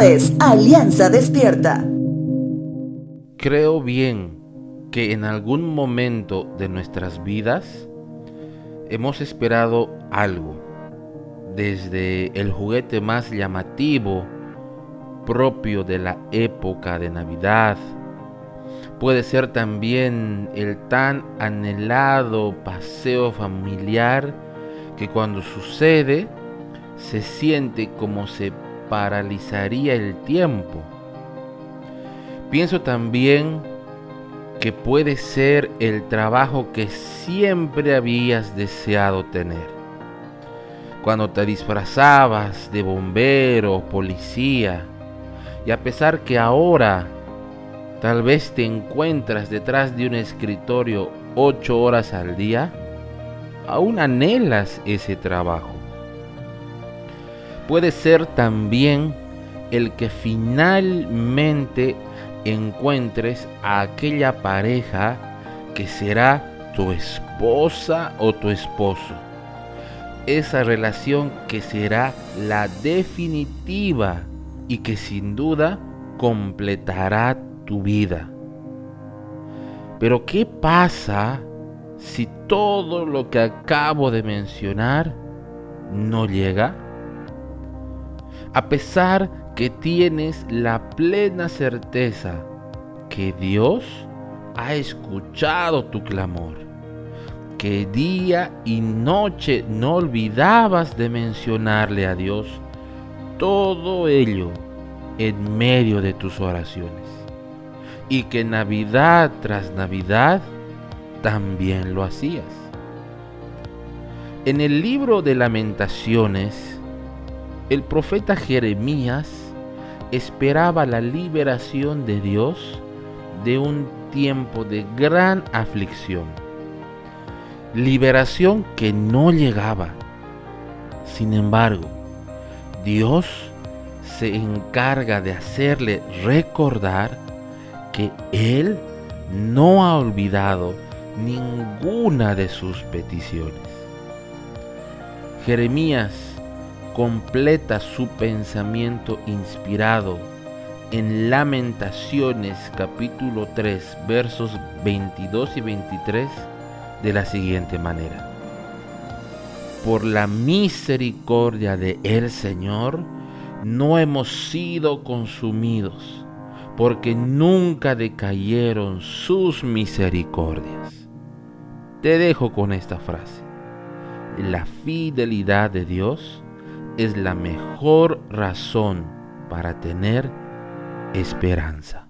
Es Alianza Despierta. Creo bien que en algún momento de nuestras vidas hemos esperado algo, desde el juguete más llamativo propio de la época de Navidad, puede ser también el tan anhelado paseo familiar que cuando sucede se siente como se paralizaría el tiempo. Pienso también que puede ser el trabajo que siempre habías deseado tener. Cuando te disfrazabas de bombero policía, y a pesar que ahora tal vez te encuentras detrás de un escritorio ocho horas al día, aún anhelas ese trabajo. Puede ser también el que finalmente encuentres a aquella pareja que será tu esposa o tu esposo. Esa relación que será la definitiva y que sin duda completará tu vida. Pero ¿qué pasa si todo lo que acabo de mencionar no llega? A pesar que tienes la plena certeza que Dios ha escuchado tu clamor, que día y noche no olvidabas de mencionarle a Dios todo ello en medio de tus oraciones. Y que Navidad tras Navidad también lo hacías. En el libro de lamentaciones, el profeta Jeremías esperaba la liberación de Dios de un tiempo de gran aflicción. Liberación que no llegaba. Sin embargo, Dios se encarga de hacerle recordar que Él no ha olvidado ninguna de sus peticiones. Jeremías completa su pensamiento inspirado en Lamentaciones capítulo 3 versos 22 y 23 de la siguiente manera por la misericordia de el Señor, no hemos sido consumidos, porque nunca decayeron sus misericordias. Te dejo con esta frase. La fidelidad de Dios es la mejor razón para tener esperanza.